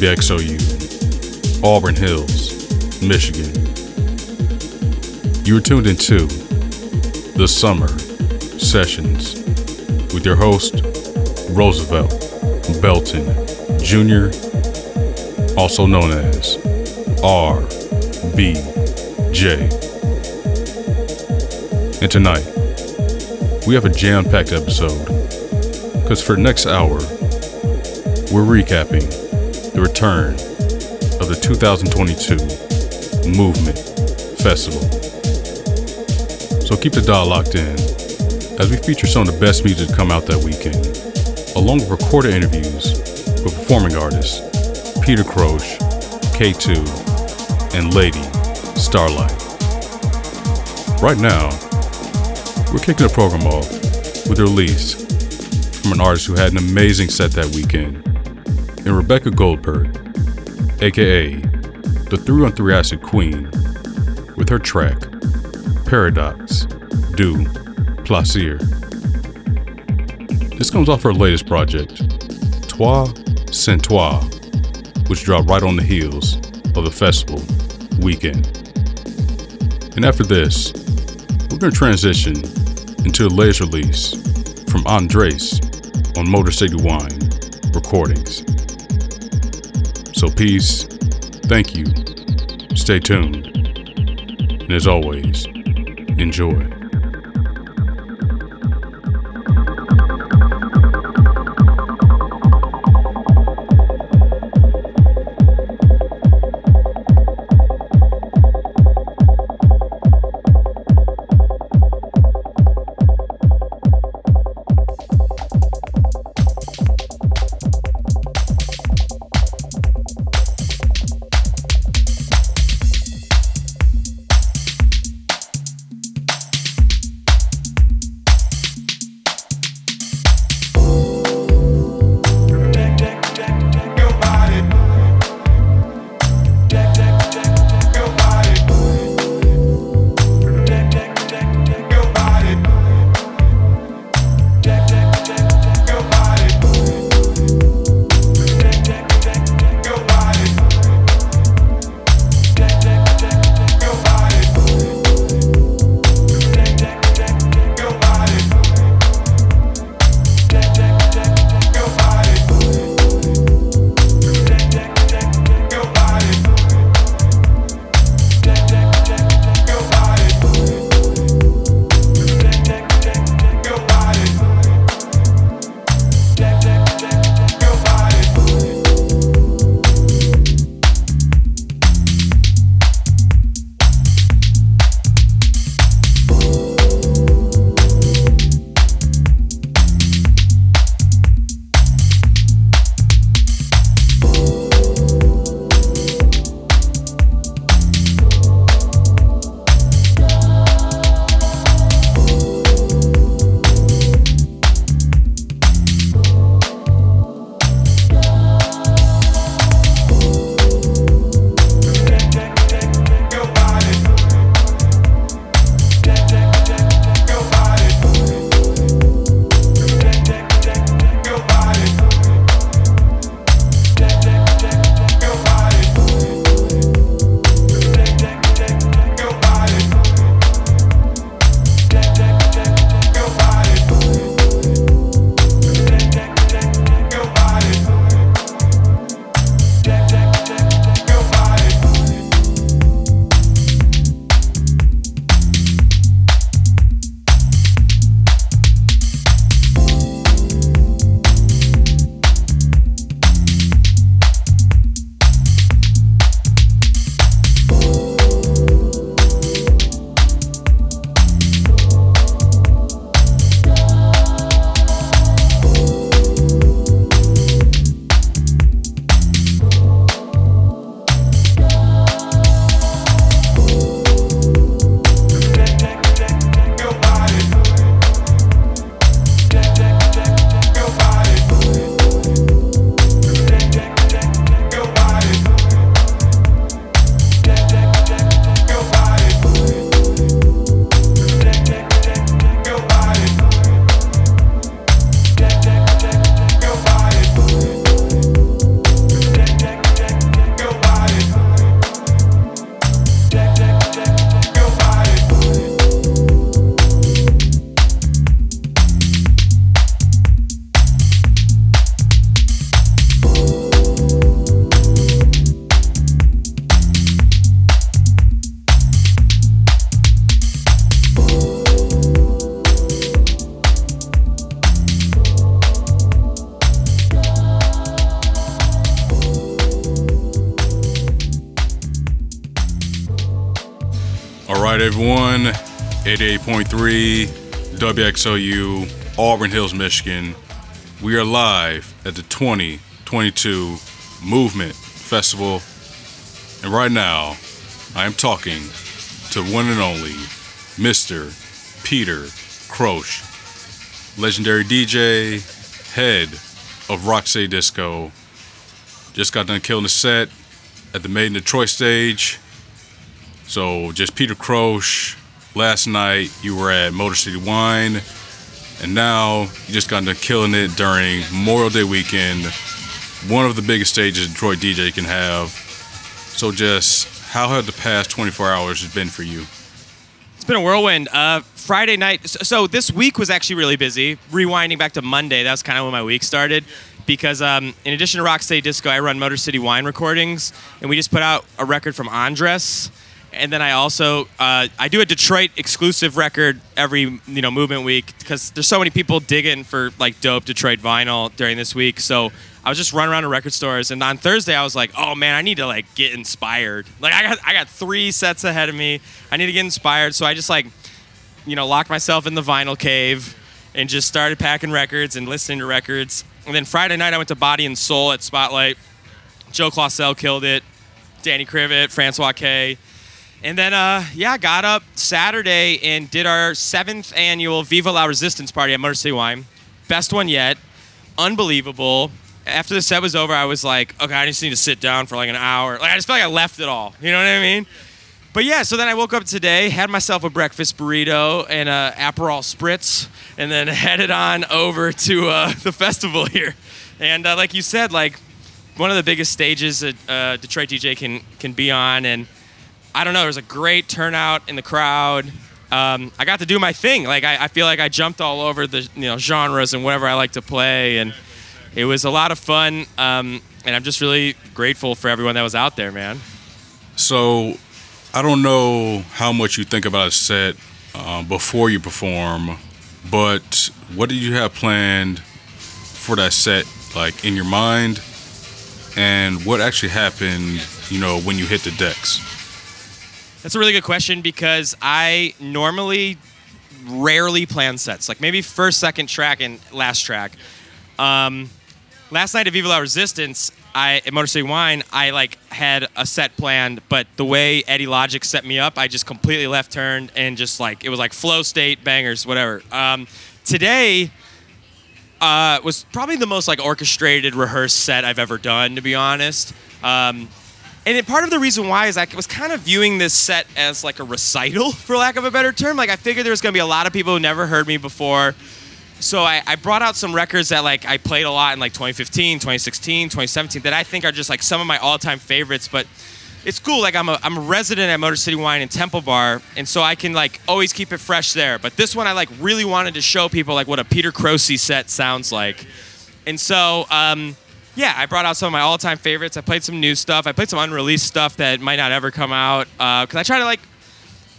WXOU, Auburn Hills, Michigan. You are tuned into the Summer Sessions with your host, Roosevelt Belton Jr., also known as RBJ. And tonight, we have a jam packed episode because for next hour, we're recapping the return of the 2022 Movement Festival. So keep the dial locked in as we feature some of the best music to come out that weekend, along with recorded interviews with performing artists Peter Croce, K2, and Lady Starlight. Right now, we're kicking the program off with a release from an artist who had an amazing set that weekend, in Rebecca Goldberg, aka the 3 on 3 Acid Queen, with her track Paradox du Plaisir. This comes off her latest project, Toi Sans Toi, which dropped right on the heels of the festival weekend. And after this, we're going to transition into the latest release from Andres on Motor City Wine Recordings. So, peace, thank you, stay tuned, and as always, enjoy. Everyone. 88.3 WXOU, Auburn Hills, Michigan. We are live at the 2022 Movement Festival. And right now, I am talking to one and only Mr. Peter Croce, legendary DJ, head of City Disco. Just got done killing the set at the Made in Detroit stage. So just Peter Croce. Last night you were at Motor City Wine, and now you just got done killing it during Memorial Day weekend. One of the biggest stages Detroit DJ can have. So just how have the past 24 hours been for you? It's been a whirlwind. Uh, Friday night. So this week was actually really busy. Rewinding back to Monday, that was kind of when my week started. Because um, in addition to Rocksteady Disco, I run Motor City Wine recordings, and we just put out a record from Andres. And then I also uh, I do a Detroit exclusive record every you know movement week because there's so many people digging for like dope Detroit vinyl during this week. So I was just running around to record stores, and on Thursday I was like, oh man, I need to like get inspired. Like I got I got three sets ahead of me. I need to get inspired. So I just like you know locked myself in the vinyl cave and just started packing records and listening to records. And then Friday night I went to Body and Soul at Spotlight. Joe Claussell killed it. Danny Krivit, Francois K. And then, uh, yeah, got up Saturday and did our seventh annual Viva La Resistance party at City Wine. Best one yet. Unbelievable. After the set was over, I was like, okay, I just need to sit down for like an hour. Like, I just felt like I left it all. You know what I mean? But yeah, so then I woke up today, had myself a breakfast burrito and a Aperol spritz, and then headed on over to uh, the festival here. And uh, like you said, like one of the biggest stages that uh, Detroit DJ can can be on, and I don't know, there was a great turnout in the crowd. Um, I got to do my thing. Like I, I, feel like I jumped all over the you know genres and whatever I like to play, and it was a lot of fun. Um, and I'm just really grateful for everyone that was out there, man. So I don't know how much you think about a set uh, before you perform, but what did you have planned for that set, like in your mind, and what actually happened, you know, when you hit the decks? That's a really good question because I normally rarely plan sets, like maybe first, second track, and last track. Um, last night at Viva La Resistance, I at Motor City Wine, I like had a set planned, but the way Eddie Logix set me up, I just completely left turned and just like it was like flow state bangers, whatever. Um, today uh, was probably the most like orchestrated, rehearsed set I've ever done, to be honest. Um, and part of the reason why is I was kind of viewing this set as like a recital, for lack of a better term. Like I figured there was gonna be a lot of people who never heard me before so I, I, brought out some records that like I played a lot in like 2015, 2016, 2017 that I think are just like some of my all-time favorites. But it's cool. Like I'm a I'm a resident at Motor City Wine and Temple Bar, and so I can like always keep it fresh there. But this one I like really wanted to show people like what a Peter Croce set sounds like, and so. Um, yeah, I brought out some of my all-time favorites. I played some new stuff. I played some unreleased stuff that might not ever come out because uh, I try to like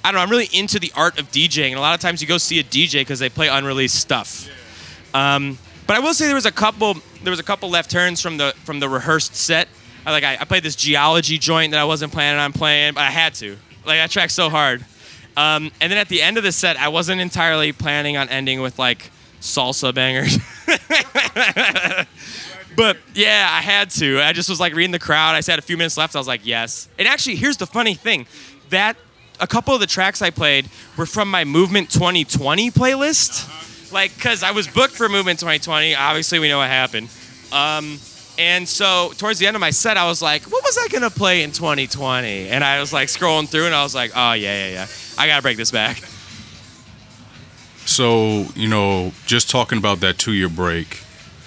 I don't know. I'm really into the art of DJing, and a lot of times you go see a DJ because they play unreleased stuff. Um, but I will say there was a couple. There was a couple left turns from the from the rehearsed set. I, like I, I played this geology joint that I wasn't planning on playing, but I had to. Like I tracked so hard. Um, and then at the end of the set, I wasn't entirely planning on ending with like salsa bangers. but yeah, I had to. I just was like reading the crowd. I said a few minutes left. I was like, yes. And actually, here's the funny thing: that a couple of the tracks I played were from my Movement 2020 playlist. Like, because I was booked for Movement 2020. Obviously, we know what happened. Um, and so towards the end of my set, I was like, what was I going to play in 2020? And I was like scrolling through and I was like, oh, yeah, yeah, yeah. I got to break this back. So, you know, just talking about that two year break,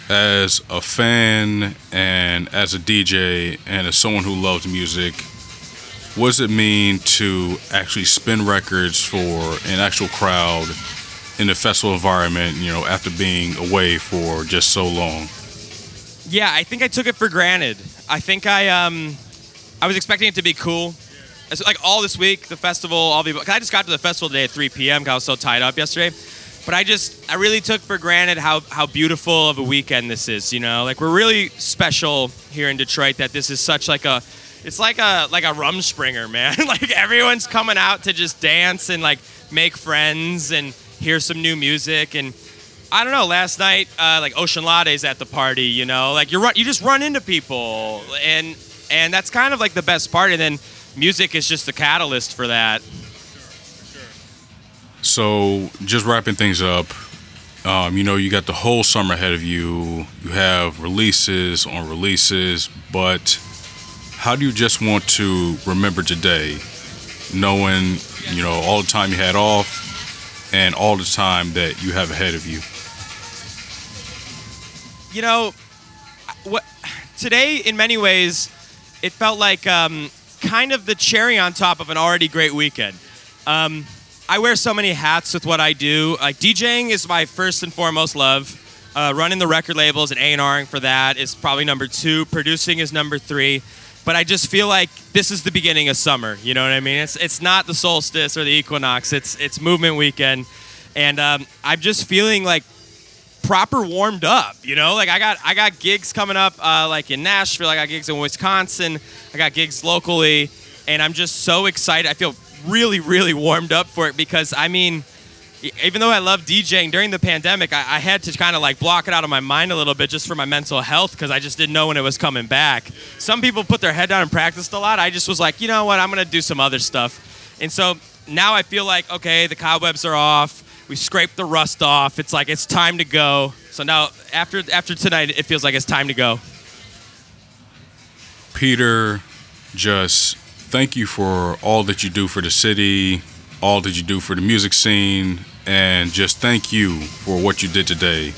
as a fan and as a DJ and as someone who loves music, what does it mean to actually spin records for an actual crowd in the festival environment, you know, after being away for just so long? Yeah, I think I took it for granted. I think I um I was expecting it to be cool. It's like all this week, the festival, all the I just got to the festival today at 3 p.m. because I was so tied up yesterday. But I just I really took for granted how how beautiful of a weekend this is. You know, like we're really special here in Detroit that this is such like a it's like a like a rumspringa, man. like everyone's coming out to just dance and like make friends and hear some new music and I don't know. Last night, uh, like Osunlade's at the party, you know, like you run, you just run into people, and and that's kind of like the best part. And then music is just the catalyst for that. So, just wrapping things up, um, you know, you got the whole summer ahead of you. You have releases on releases, but how do you just want to remember today, knowing, you know, all the time you had off and all the time that you have ahead of you? You know, what today in many ways, it felt like um, kind of the cherry on top of an already great weekend. Um, I wear so many hats with what I do. Like DJing is my first and foremost love. Uh, running the record labels and A&Ring for that is probably number two. Producing is number three. But I just feel like this is the beginning of summer. You know what I mean? It's it's not the solstice or the equinox. It's it's movement weekend, and um, I'm just feeling like proper warmed up. You know, like I got I got gigs coming up, uh, like in Nashville. I got gigs in Wisconsin. I got gigs locally, and I'm just so excited. I feel really really warmed up for it because I mean. Even though I love DJing during the pandemic, I, I had to kind of like block it out of my mind a little bit just for my mental health because I just didn't know when it was coming back. Some people put their head down and practiced a lot. I just was like, you know what, I'm gonna do some other stuff. And so now I feel like, okay, the cobwebs are off we scraped the rust off. It's like it's time to go. So now after after tonight, it feels like it's time to go. Peter, just thank you for all that you do for the city, all that you do for the music scene, and just thank you for what you did today.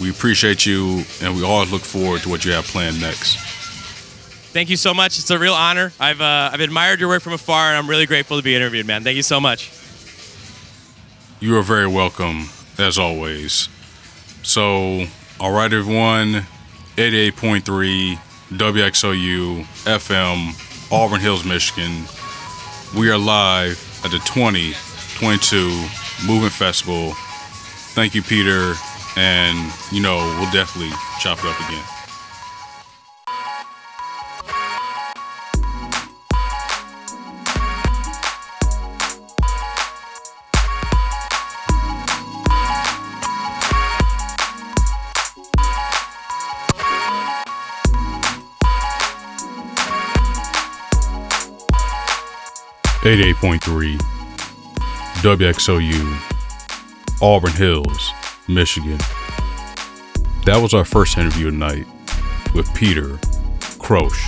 We appreciate you, and we always look forward to what you have planned next. Thank you so much. It's a real honor. I've uh, I've admired your work from afar, and I'm really grateful to be interviewed, man. Thank you so much. You are very welcome, as always. So, all right, everyone, 88.3 WXOU FM, Auburn Hills, Michigan. We are live at the 2022 Movement Festival. Thank you, Peter, and you know, we'll definitely chop it up again. 88.3 WXOU, Auburn Hills, Michigan. That was our first interview tonight with Peter Croce.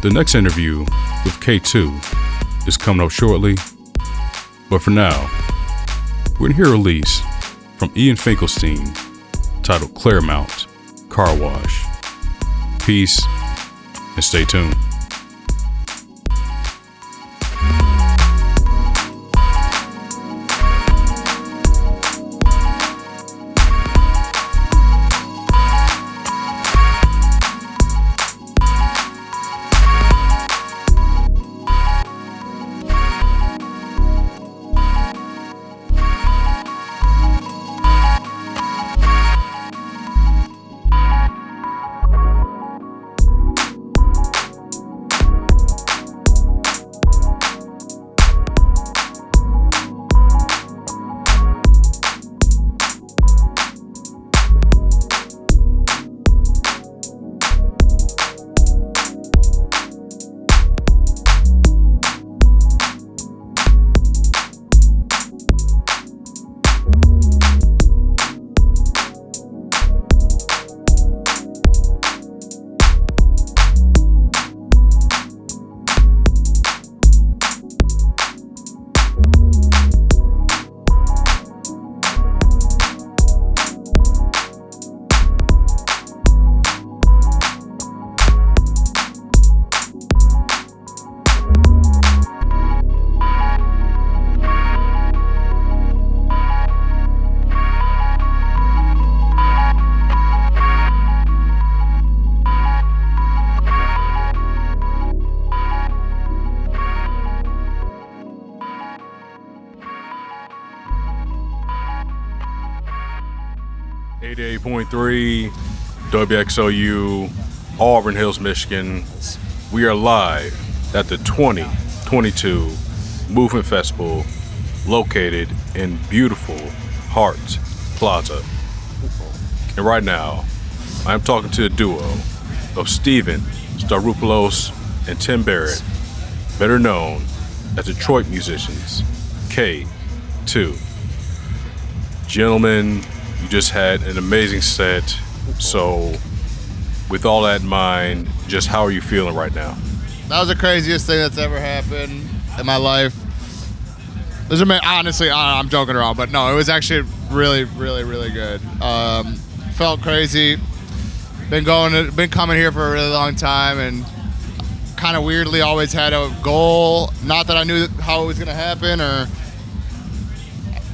The next interview with K2 is coming up shortly, but for now, we're going to hear a release from Ian Finkelstein titled Claremont Car Wash. Peace and stay tuned. 88.3 WXOU, Auburn Hills, Michigan. we are live at the 2022 Movement Festival located in beautiful Hart Plaza. And right now, I am talking to a duo of Steven Staropoulos and Tim Barrett, better known as Detroit musicians K2. Gentlemen, you just had an amazing set. So, with all that in mind, just how are you feeling right now? That was the craziest thing that's ever happened in my life. There's a man, honestly, I'm joking around, but no, it was actually really, really, really good. Um, felt crazy. Been going, been coming here for a really long time, and kind of weirdly always had a goal. Not that I knew how it was gonna happen, or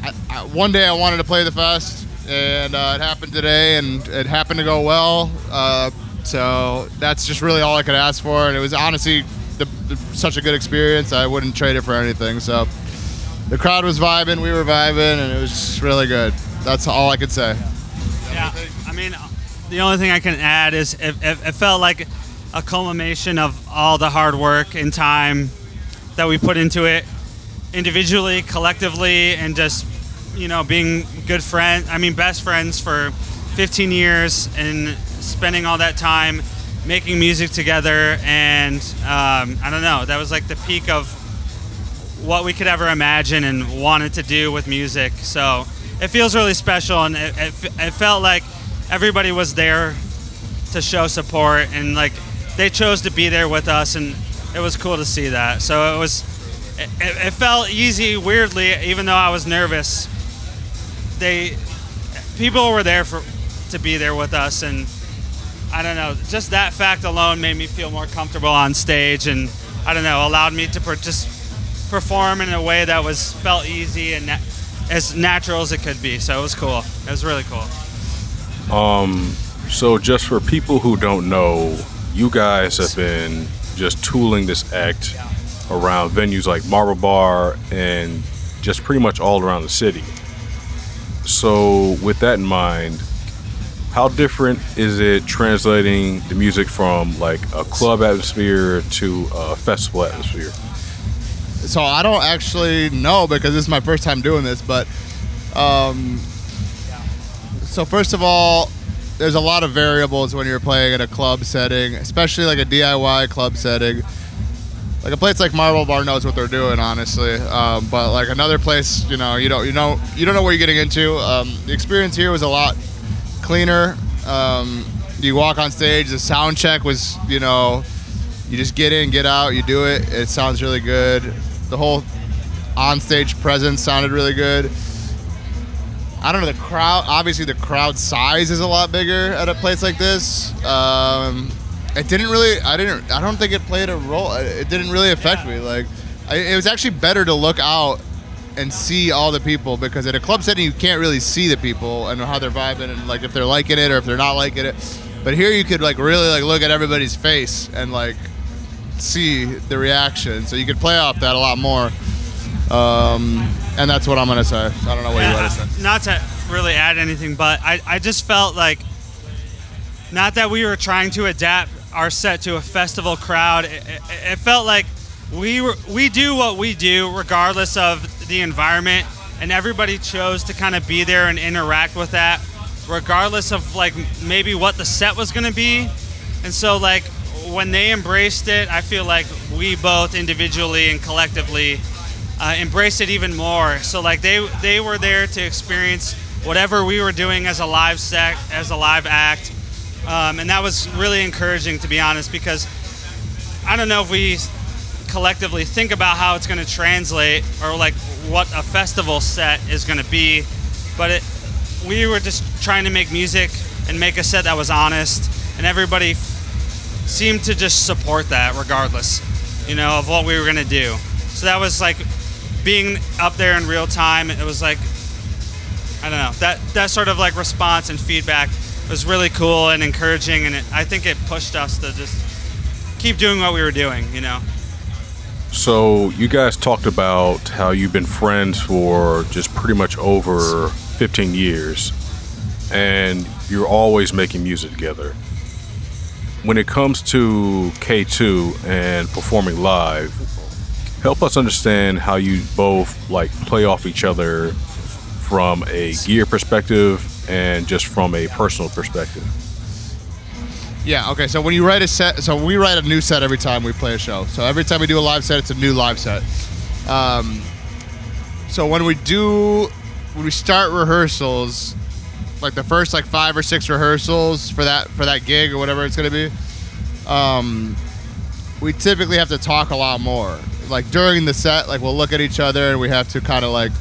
I, I, one day I wanted to play the fest, and uh, it happened today, and it happened to go well. Uh, so that's just really all I could ask for, and it was honestly the, the, such a good experience. I wouldn't trade it for anything. So the crowd was vibing, we were vibing, and it was just really good. That's all I could say. Yeah, I mean, the only thing I can add is it, it, it felt like a culmination of all the hard work and time that we put into it individually, collectively, and just you know being good friends. I mean, best friends for 15 years and spending all that time making music together. And um, I don't know, that was like the peak of what we could ever imagine and wanted to do with music. So it feels really special, and it, it, it felt like everybody was there to show support and like they chose to be there with us and it was cool to see that so it was it, it, felt easy weirdly even though i was nervous they people were there for to be there with us and i don't know just that fact alone made me feel more comfortable on stage and i don't know allowed me to per- just perform in a way that was felt easy and na- as natural as it could be. So it was cool. It was really cool. Um so, just for people who don't know, you guys have been just tooling this act around venues like Marble Bar and just pretty much all around the city. So, with that in mind, how different is it translating the music from like a club atmosphere to a festival atmosphere? So I don't actually know because this is my first time doing this, but um, so first of all, there's a lot of variables when you're playing in a club setting, especially like a DIY club setting. Like a place like Marble Bar knows what they're doing, honestly. Um, but like another place, you know, you don't, you know, you don't know what you're getting into. Um, the experience here was a lot cleaner. Um, you walk on stage, the sound check was, you know, you just get in, get out, you do it. It sounds really good. The whole on-stage presence sounded really good. I don't know the crowd. Obviously, the crowd size is a lot bigger at a place like this. Um, it didn't really. I didn't. I don't think it played a role. It didn't really affect yeah. me. Like, I, it was actually better to look out and see all the people because at a club setting you can't really see the people and how they're vibing and like if they're liking it or if they're not liking it. But here you could like really like look at everybody's face and like see the reaction. So you could play off that a lot more. Um, and that's what I'm gonna say. I don't know what yeah, you want to say. Not to really add anything, but I, I just felt like not that we were trying to adapt our set to a festival crowd. It, it, it felt like we were we do what we do regardless of the environment, and everybody chose to kind of be there and interact with that, regardless of like maybe what the set was gonna be. And so like when they embraced it, I feel like we both individually and collectively uh, embraced it even more. So like they they were there to experience whatever we were doing as a live set, as a live act, um, and that was really encouraging to be honest because I don't know if we collectively think about how it's going to translate or like what a festival set is going to be, but it, we were just trying to make music and make a set that was honest, and everybody f- seemed to just support that regardless, you know, of what we were going to do. So that was like being up there in real time, it was like I don't know that that sort of like response and feedback was really cool and encouraging, and it, I think it pushed us to just keep doing what we were doing, you know. So you guys talked about how you've been friends for just pretty much over 15 years, and you're always making music together. when it comes to K2 and performing live, help us understand how you both like play off each other from a gear perspective and just from a personal perspective. Yeah. Okay. So when you write a set, so we write a new set every time we play a show. So every time we do a live set, it's a new live set. Um, so when we do, when we start rehearsals, like the first like five or six rehearsals for that for that gig or whatever it's gonna be, um, we typically have to talk a lot more. Like during the set, like we'll look at each other and we have to kind of like,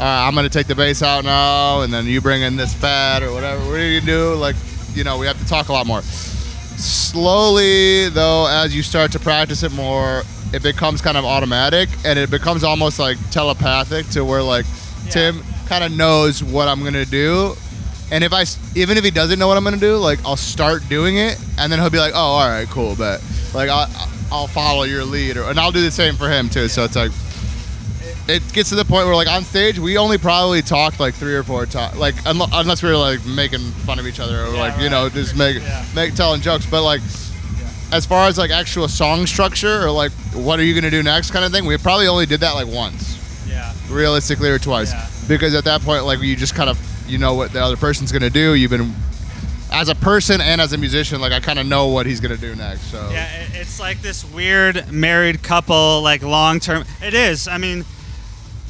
uh, I'm gonna take the bass out now, and then you bring in this pad or whatever. What do you do? Like, you know, we have to talk a lot more. Slowly, though, as you start to practice it more, it becomes kind of automatic and it becomes almost like telepathic to where like Tim kind of knows what I'm gonna do. And if I, even if he doesn't know what I'm gonna do, like I'll start doing it, and then he'll be like, "Oh, all right, cool, but Like I'll, I'll follow your lead, or, and I'll do the same for him too. So it's like, it gets to the point where like on stage we only probably talked like three or four times like unlo- unless we were like making fun of each other or like you know just make make telling jokes but like as far as like actual song structure or like what are you gonna do next kind of thing we probably only did that like once Yeah. realistically or twice Yeah. because at that point like you just kind of you know what the other person's gonna do you've been as a person and as a musician like i kind of know what he's gonna do next so Yeah, it's like this weird married couple, like long term. It is. I mean,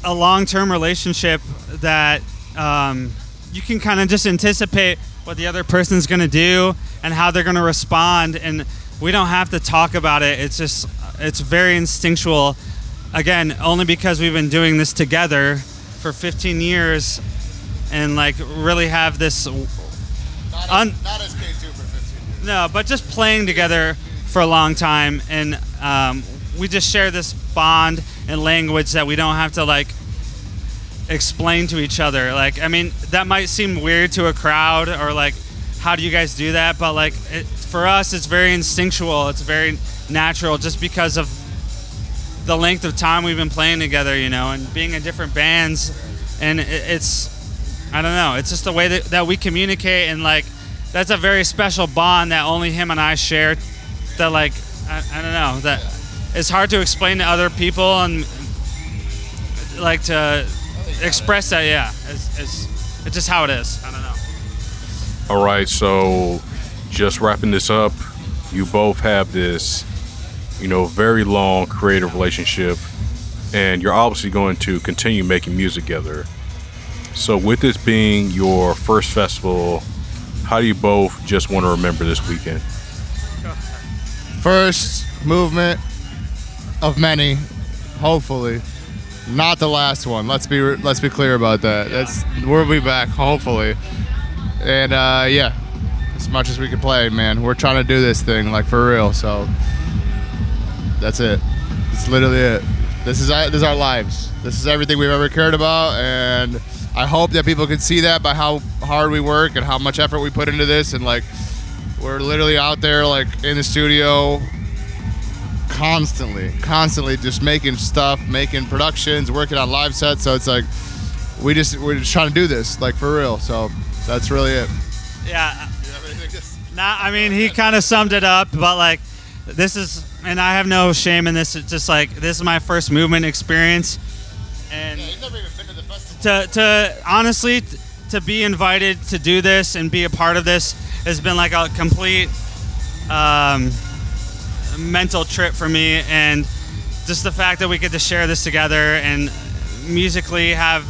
a long term relationship that um, you can kind of just anticipate what the other person's going to do and how they're going to respond. And we don't have to talk about it. It's just, it's very instinctual. Again, only because we've been doing this together for 15 years and like really have this not, Un- not as k2 for 15 years no, but just playing together for a long time, and um, we just share this bond and language that we don't have to like explain to each other. Like, I mean, that might seem weird to a crowd, or like, how do you guys do that? But like, it, for us, it's very instinctual. It's very natural, just because of the length of time we've been playing together, you know, and being in different bands, and it, it's I don't know. It's just the way that, that we communicate, and like that's a very special bond that only him and I share. That like I, I don't know that it's hard to explain to other people and like to express that. Yeah, it's, it's it's just how it is. I don't know. All right, so just wrapping this up, you both have this, you know, very long creative relationship, and you're obviously going to continue making music together. So, with this being your first festival, how do you both just want to remember this weekend? first movement of many, hopefully. Not the last one. Let's be let's be clear about that. That's we'll be back hopefully, and uh, yeah, as much as we can play, man. We're trying to do this thing like for real. So that's it. That's literally it. This is this is our lives. This is everything we've ever cared about, and I hope that people can see that by how hard we work and how much effort we put into this, and like we're literally out there like in the studio constantly constantly just making stuff making productions working on live sets so it's like we just we're just trying to do this like for real so that's really it Yeah. Nah, I mean, he kind of summed it up, but like, this is, and I have no shame in this. It's just like, this is my first movement experience. And to, to honestly, to be invited to do this and be a part of this has been like a complete um, mental trip for me. And just the fact that we get to share this together and musically have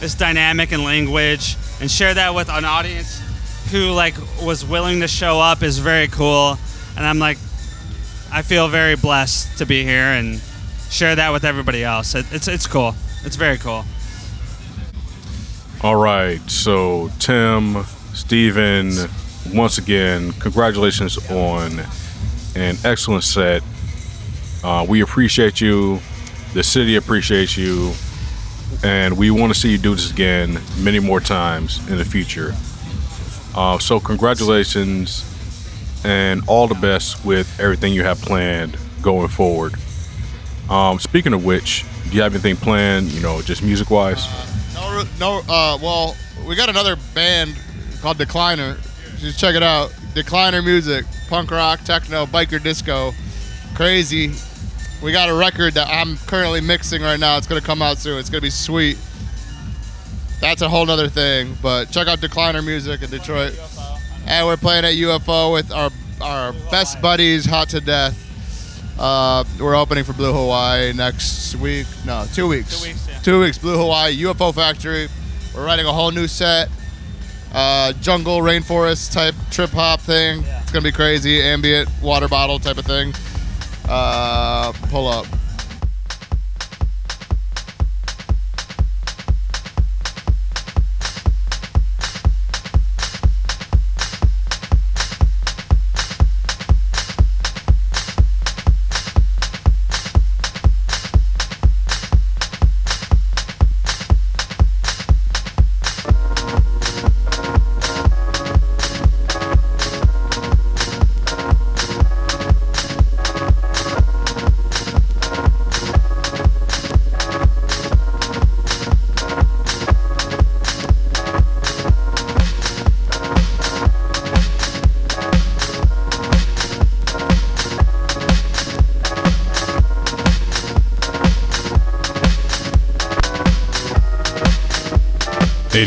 this dynamic and language and share that with an audience who like was willing to show up is very cool. And i'm like i feel very blessed to be here and share that with everybody else. It, it's it's cool. It's very cool. All right, so Tim, Steven, once again, congratulations on an excellent set. Uh, we appreciate you. The city appreciates you. And we want to see you do this again many more times in the future. Uh, so, congratulations and all the best with everything you have planned going forward. Um, speaking of which, do you have anything planned, you know, just music wise? no no uh well we got another band called decliner just check it out decliner music punk rock, techno, biker disco, crazy. We got a record that I'm currently mixing right now. It's gonna come out soon. It's gonna be sweet. That's a whole nother thing. But check out Decliner Music in Detroit. And we're playing at UFO with our our best buddies, Hot to Death. Uh, we're opening for Blue Hawaii next week. No, two weeks. Two weeks, yeah. Two weeks. Blue Hawaii, UFO Factory. We're writing a whole new set. Uh, jungle, rainforest type trip hop thing. Yeah. It's gonna be crazy. Ambient water bottle type of thing. Uh, pull up.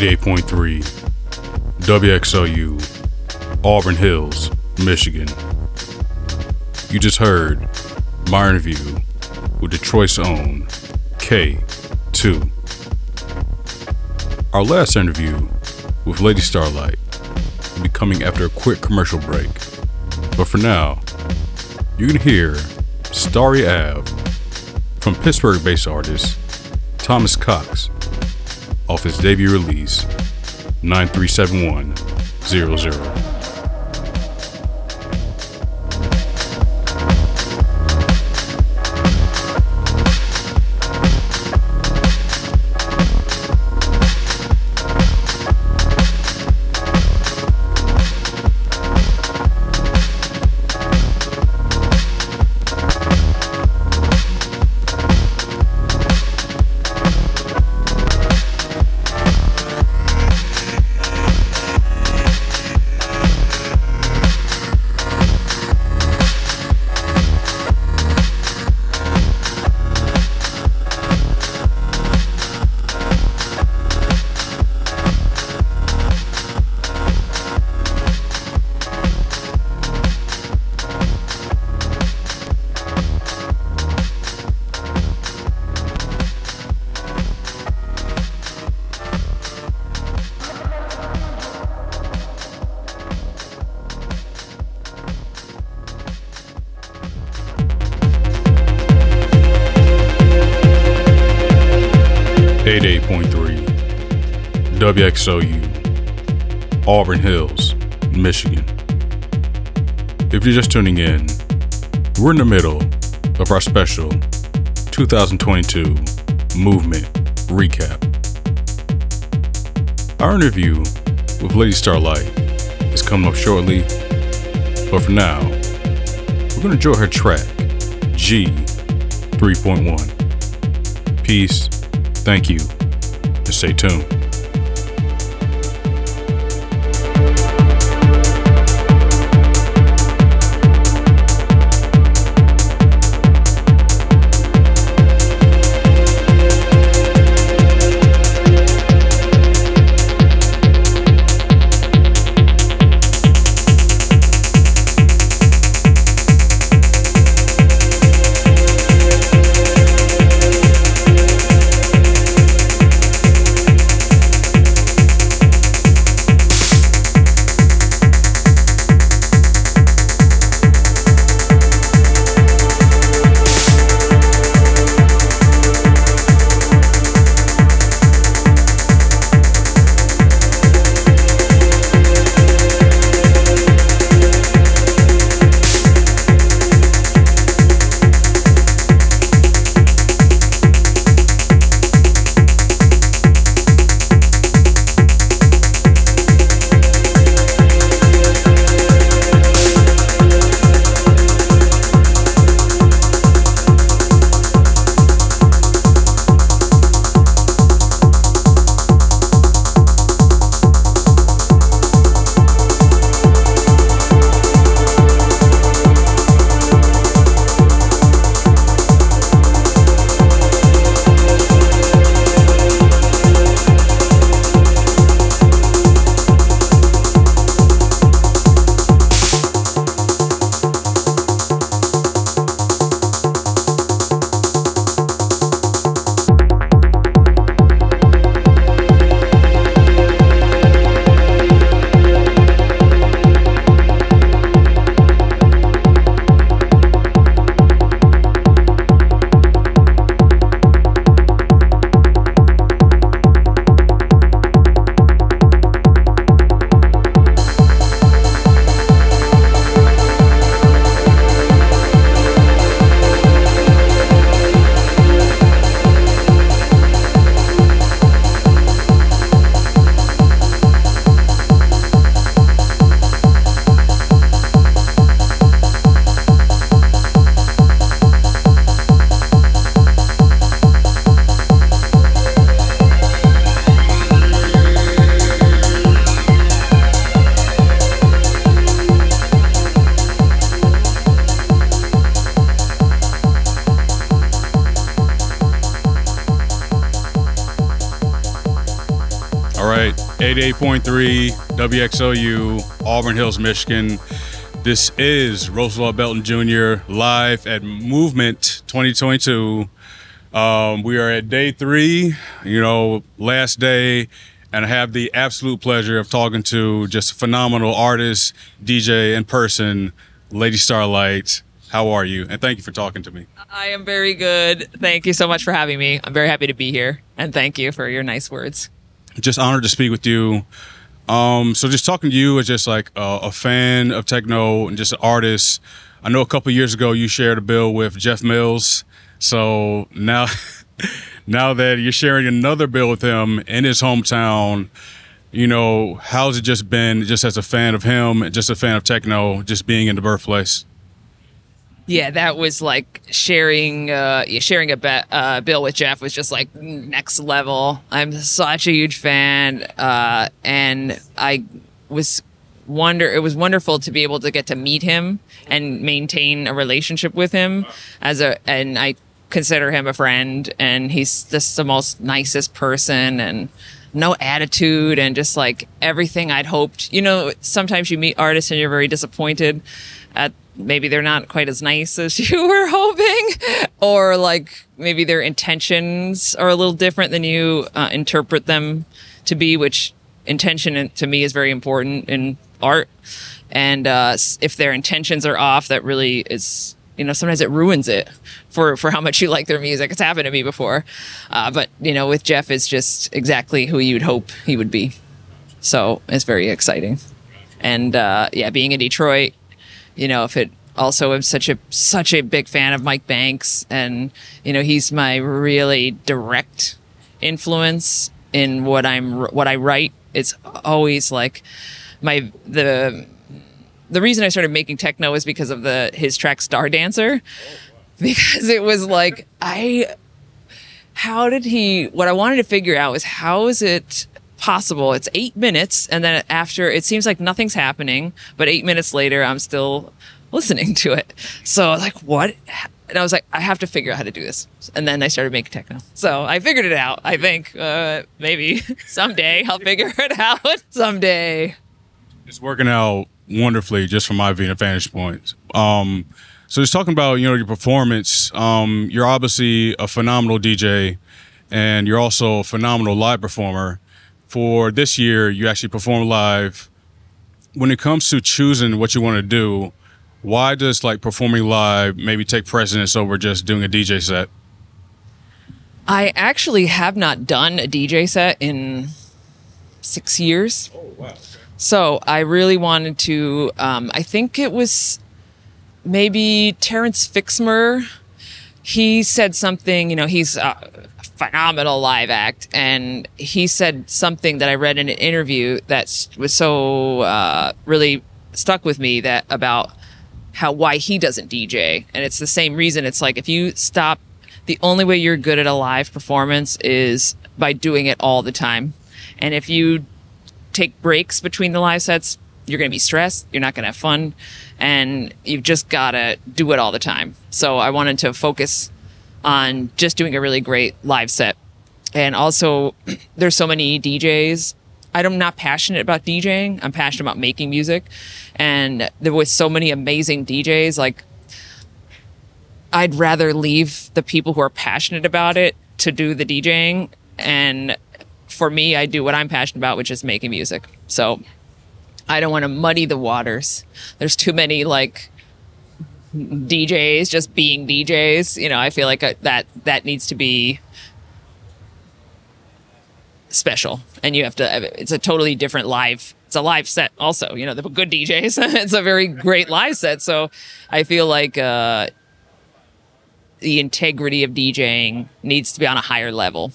Eighty-eight point three, WXOU, Auburn Hills, Michigan. You just heard my interview with Detroit's own K2. Our last interview with Lady Starlight will be coming after a quick commercial break. But for now, you can hear Starry Ave from Pittsburgh based artist Thomas Cox off debut release 937100. WXOU, Auburn Hills, Michigan. If you're just tuning in, we're in the middle of our special 2022 movement recap. Our interview with Lady Starlight is coming up shortly, but for now, we're going to enjoy her track, G 3.1. Peace, thank you, and stay tuned. 88.3 WXOU, Auburn Hills, Michigan. This is Roosevelt Belton Jr. live at Movement 2022. Um, we are at day three, you know, last day, and I have the absolute pleasure of talking to just a phenomenal artist, DJ in person, Lady Starlight. How are you? And thank you for talking to me. I am very good. Thank you so much for having me. I'm very happy to be here. And thank you for your nice words. Just honored to speak with you. Um, so just talking to you as just like a, a fan of techno and just an artist. I know a couple years ago you shared a bill with Jeff Mills. So now, now that you're sharing another bill with him in his hometown, you know, how's it just been just as a fan of him, just a fan of techno, just being in the birthplace? Yeah, that was like sharing uh, sharing a bet, uh, bill with Jeff was just like next level. I'm such a huge fan, uh, and I was wonder it was wonderful to be able to get to meet him and maintain a relationship with him as a and I consider him a friend and he's just the most nicest person and no attitude and just like everything I'd hoped. You know, sometimes you meet artists and you're very disappointed at maybe they're not quite as nice as you were hoping or like maybe their intentions are a little different than you uh, interpret them to be which intention to me is very important in art. And uh, if their intentions are off that really is you know sometimes it ruins it for for how much you like their music. It's happened to me before. Uh, but you know with jeff it's just exactly who you'd hope he would be. So it's very exciting. And uh, yeah being in detroit you know, if it also I'm such a such a big fan of Mike Banks, and you know, he's my really direct influence in what I'm what I write. It's always like my the the reason I started making techno is because of the his track Star Dancer, because it was like I. How did he? What I wanted to figure out was how is it possible. It's eight minutes, and then after it seems like nothing's happening, but eight minutes later, I'm still listening to it. So like, what? And I was like, I have to figure out how to do this. And then I started making techno. So I figured it out. I think uh, maybe someday I'll figure it out. someday. It's working out wonderfully, just from my vantage point. Um, so just talking about you know your performance. Um, you're obviously a phenomenal DJ, and you're also a phenomenal live performer for this year, you actually perform live. When it comes to choosing what you want to do, why does like performing live maybe take precedence over just doing a DJ set? I actually have not done a DJ set in six years. Oh, wow. So I really wanted to, um, I think it was maybe Terence Fixmer. He said something, you know, he's uh, phenomenal live act. And he said something that I read in an interview that was so uh, really stuck with me that about how why he doesn't DJ. And it's the same reason. It's like if you stop, the only way you're good at a live performance is by doing it all the time. And if you take breaks between the live sets, you're going to be stressed. You're not going to have fun. And you've just got to do it all the time. So I wanted to focus on just doing a really great live set. And also, there's so many DJs. I'm not passionate about DJing. I'm passionate about making music. And there was so many amazing DJs. Like, I'd rather leave the people who are passionate about it to do the DJing. And for me, I do what I'm passionate about, which is making music. So I don't want to muddy the waters. There's too many like DJs just being DJs. You know, I feel like uh, that that needs to be special, and you have to. It's a totally different live. It's a live set, also. You know, the good DJs. it's a very great live set. So, I feel like uh, the integrity of DJing needs to be on a higher level,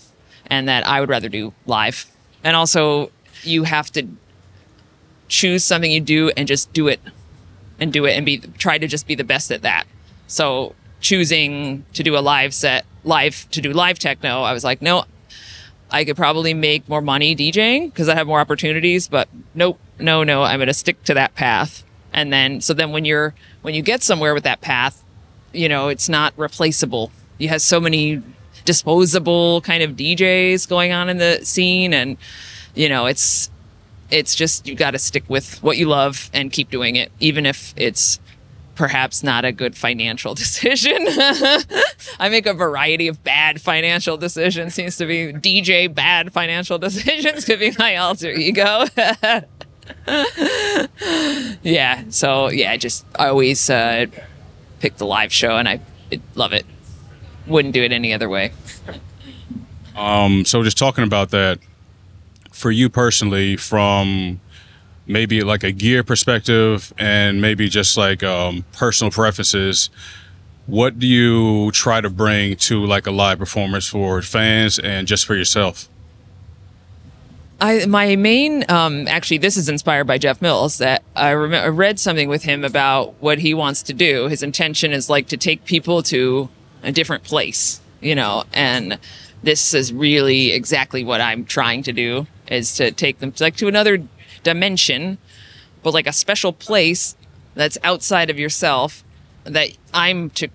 and that I would rather do live. And also, you have to choose something you do and just do it and do it and be try to just be the best at that. So choosing to do a live set, live to do live techno, I was like, no, I could probably make more money DJing because I have more opportunities, but nope, no, no, I'm going to stick to that path. And then, so then when you're, when you get somewhere with that path, you know, it's not replaceable. You have so many disposable kind of DJs going on in the scene and, you know, it's it's just you got to stick with what you love and keep doing it, even if it's perhaps not a good financial decision. I make a variety of bad financial decisions. Seems to be DJ bad financial decisions could be my alter ego. yeah. So yeah, I just I always uh, pick the live show, and I it, love it. Wouldn't do it any other way. Um, so just talking about that, for you personally, from maybe like a gear perspective and maybe just like um, personal preferences, what do you try to bring to like a live performance for fans and just for yourself? I my main um, actually this is inspired by Jeff Mills that I, rem- I read something with him about what he wants to do. His intention is like to take people to a different place, you know, and this is really exactly what I'm trying to do is to take them like to another dimension, but like a special place that's outside of yourself that I'm to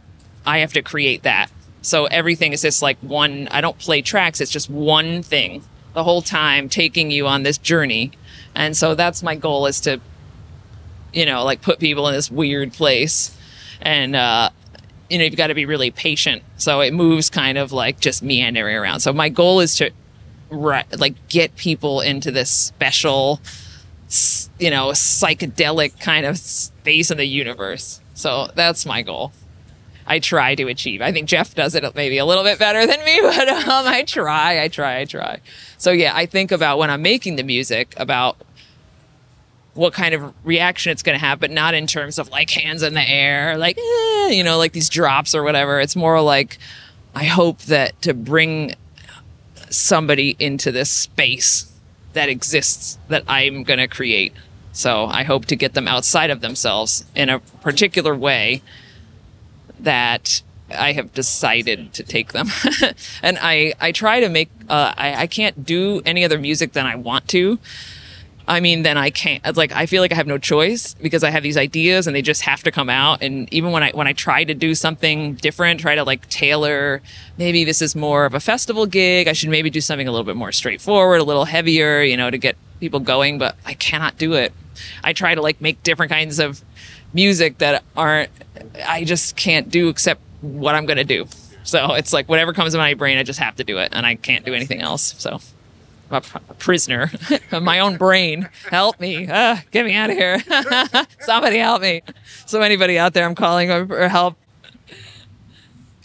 I have to create that. So everything is just like one I don't play tracks, it's just one thing the whole time taking you on this journey. And so that's my goal is to you know, like put people in this weird place. And uh you know, you've got to be really patient. So it moves kind of like just meandering around. So my goal is to ri- like get people into this special you know, psychedelic kind of space in the universe. So that's my goal. I try to achieve. I think Jeff does it maybe a little bit better than me, but um, I try, I try, I try. So yeah, I think about when I'm making the music about what kind of reaction it's going to have, but not in terms of like hands in the air, like eh, you know, like these drops or whatever. It's more like I hope that to bring somebody into this space that exists that I'm going to create. So I hope to get them outside of themselves in a particular way that I have decided to take them. and I, I try to make, uh, I, I can't do any other music than I want to. I mean, then I can't. it's Like, I feel like I have no choice because I have these ideas and they just have to come out. And even when I when I try to do something different, try to like tailor, maybe this is more of a festival gig. I should maybe do something a little bit more straightforward, a little heavier, you know, to get people going. But I cannot do it. I try to like make different kinds of music that aren't. I just can't do except what I'm gonna do. So it's like whatever comes in my brain, I just have to do it, and I can't do anything else. So a, prisoner of my own brain. Help me. Uh, get me out of here. Somebody help me. So anybody out there, I'm calling for help.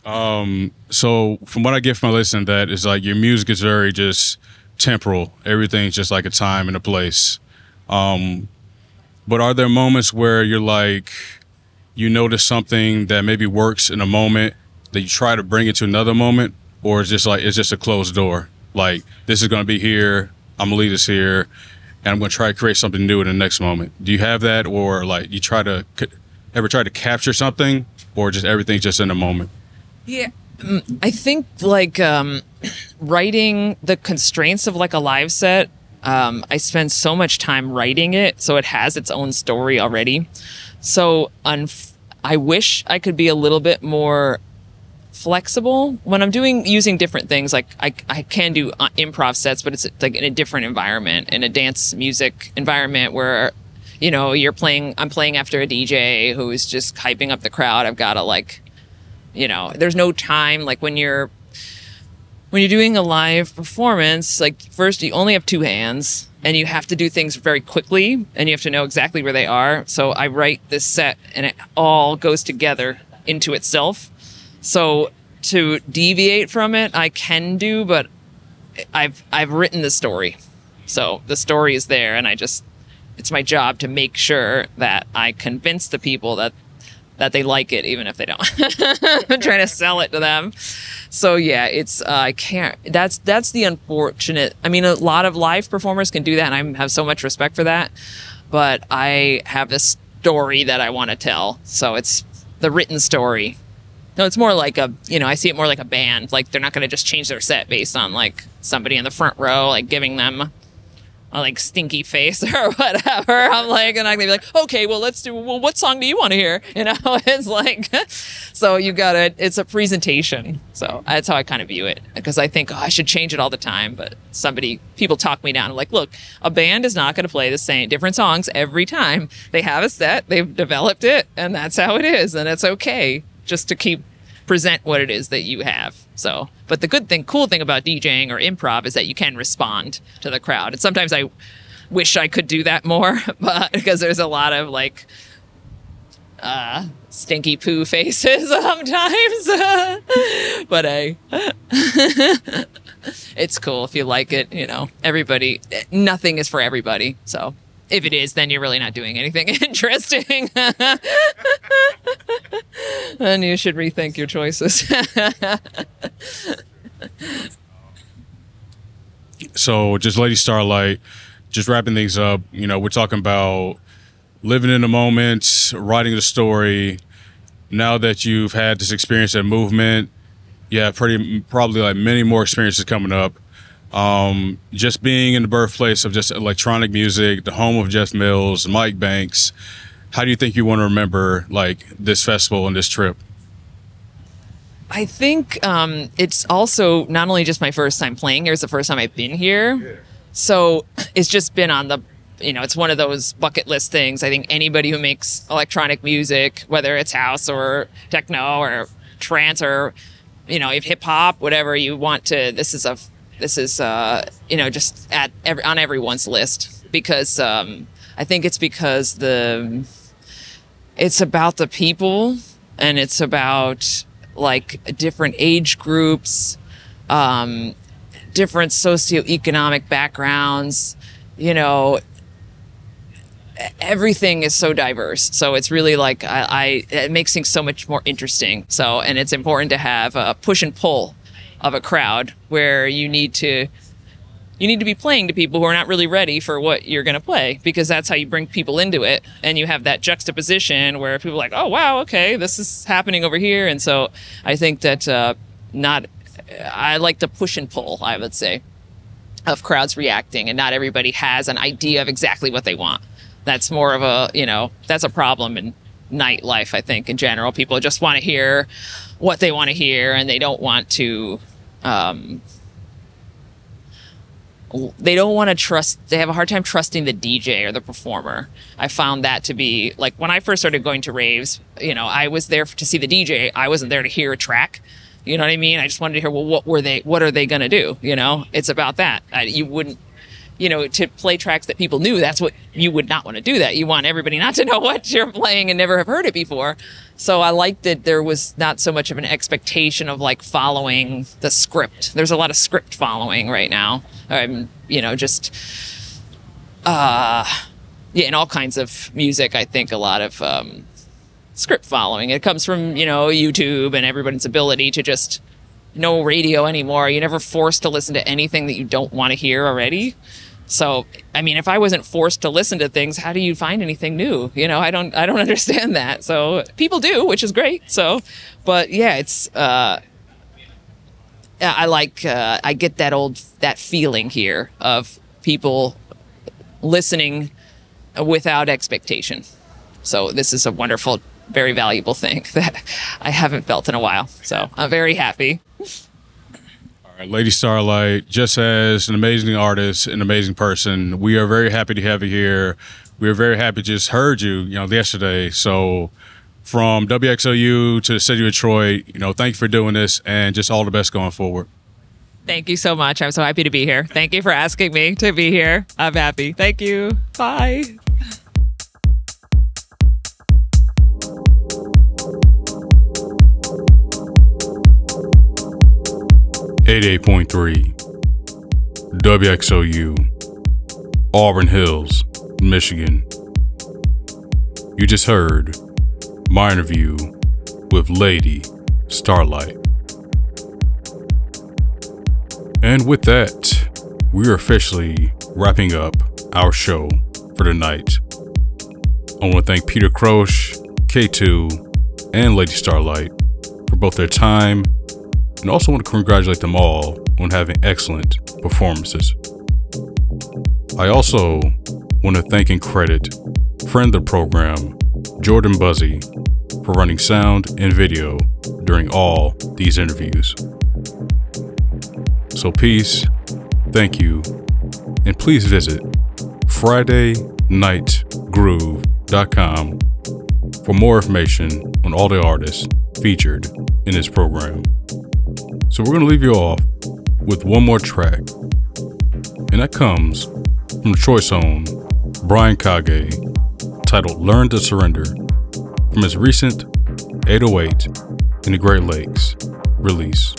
Um, So from what I get from listening, that is like your music is very just temporal. Everything's just like a time and a place. Um, but are there moments where you're like, you notice something that maybe works in a moment that you try to bring it to another moment, or is just like it's just a closed door? Like this is going to be here. I'm gonna leave this here, and I'm gonna try to create something new in the next moment. Do you have that, or like you try to ever try to capture something, or just everything's just in the moment? Yeah. Mm, I think like um, writing the constraints of like a live set. Um, I spend so much time writing it, so it has its own story already. So unf- I wish I could be a little bit more flexible when I'm doing using different things. Like I, I can do uh, improv sets, but it's like in a different environment, in a dance music environment where, you know, you're playing. I'm playing after a DJ who is just hyping up the crowd. I've got to like, you know, there's no time. Like when you're when you're doing a live performance, like first you only have two hands and you have to do things very quickly and you have to know exactly where they are. So I write this set and it all goes together into itself. So to deviate from it, I can do, but I've I've written the story. So the story is there and I just it's my job to make sure that I convince the people that that they like it even if they don't. I'm trying to sell it to them. So yeah, it's uh, I can't. That's that's the unfortunate. I mean, a lot of live performers can do that, and I have so much respect for that. But I have this story that I want to tell, so it's the written story. No, it's more like a you know I see it more like a band. Like they're not going to just change their set based on like somebody in the front row like giving them a like stinky face or whatever. I'm like, and I'm gonna be like, okay, well, let's do. Well, what song do you want to hear? You know, it's like, so you gotta. It's a presentation. So that's how I kind of view it because I think oh, I should change it all the time, but somebody, people talk me down. I'm like, look, a band is not gonna play the same different songs every time. They have a set, they've developed it, and that's how it is, and it's okay just to keep present what it is that you have. So, but the good thing, cool thing about DJing or improv is that you can respond to the crowd. And sometimes I wish I could do that more, but because there's a lot of like uh, stinky poo faces sometimes. but I, it's cool if you like it. You know, everybody, nothing is for everybody. So if it is, then you're really not doing anything interesting. and you should rethink your choices. so just Lady Starlight, just wrapping things up. You know, we're talking about living in the moment, writing the story. Now that you've had this experience at movement, you have pretty probably like many more experiences coming up. Um, just being in the birthplace of just electronic music, the home of Jeff Mills, Mike Banks. How do you think you want to remember like this festival and this trip? I think um, it's also not only just my first time playing here; it's the first time I've been here. So it's just been on the, you know, it's one of those bucket list things. I think anybody who makes electronic music, whether it's house or techno or trance or, you know, if hip hop, whatever you want to, this is a, this is, uh, you know, just at every, on everyone's list because um, I think it's because the, it's about the people and it's about like different age groups, um, different socioeconomic backgrounds, you know, everything is so diverse. So it's really like I, I, it makes things so much more interesting. So and it's important to have a push and pull of a crowd where you need to you need to be playing to people who are not really ready for what you're going to play because that's how you bring people into it. And you have that juxtaposition where people are like oh wow okay this is happening over here. And so i think that uh, not i like to push and pull i would say of crowds reacting and not everybody has an idea of exactly what they want. That's more of a you know that's a problem in nightlife i think in general. People just want to hear what they want to hear and they don't want to um, they don't want to trust they have a hard time trusting the dj or the performer. I found that to be like when i first started going to raves you know i was there to see the dj i wasn't there to hear a track. You know what i mean? I just wanted to hear well what were they what are they going to do? You know? It's about that. I, you wouldn't you know to play tracks that people knew that's what you would not want to do that you want everybody not to know what you're playing and never have heard it before so I liked that there was not so much of an expectation of like following the script. There's a lot of script following right now. Um, you know, just uh, yeah, in all kinds of music. I think a lot of um, script following. It comes from you know YouTube and everybody's ability to just no radio anymore. You're never forced to listen to anything that you don't want to hear already. So, I mean, if I wasn't forced to listen to things, how do you find anything new? You know, I don't, I don't understand that. So people do, which is great. So, but yeah, it's, uh, I like, uh, I get that old, that feeling here of people listening without expectation. So this is a wonderful, very valuable thing that I haven't felt in a while. So I'm very happy. Lady Starlight, just as an amazing artist, an amazing person, we are very happy to have you here. We are very happy just heard you, you know, yesterday. So from WXOU to the city of Detroit, you know, thank you for doing this and just all the best going forward. Thank you so much. I'm so happy to be here. Thank you for asking me to be here. I'm happy. Thank you. Bye. 88.3 WXOU, Auburn Hills, Michigan. You just heard my interview with Lady Starlight. And with that, we are officially wrapping up our show for the night. I want to thank Peter Croce, K2, and Lady Starlight for both their time and also want to congratulate them all on having excellent performances. I also want to thank and credit friend of the program, Jordan Buzzy, for running sound and video during all these interviews. So, peace, thank you, and please visit FridayNightGroove.com for more information on all the artists featured in this program. So, we're going to leave you off with one more track, and that comes from Choice Own Brian Kage titled Learn to Surrender from his recent 808 in the Great Lakes release.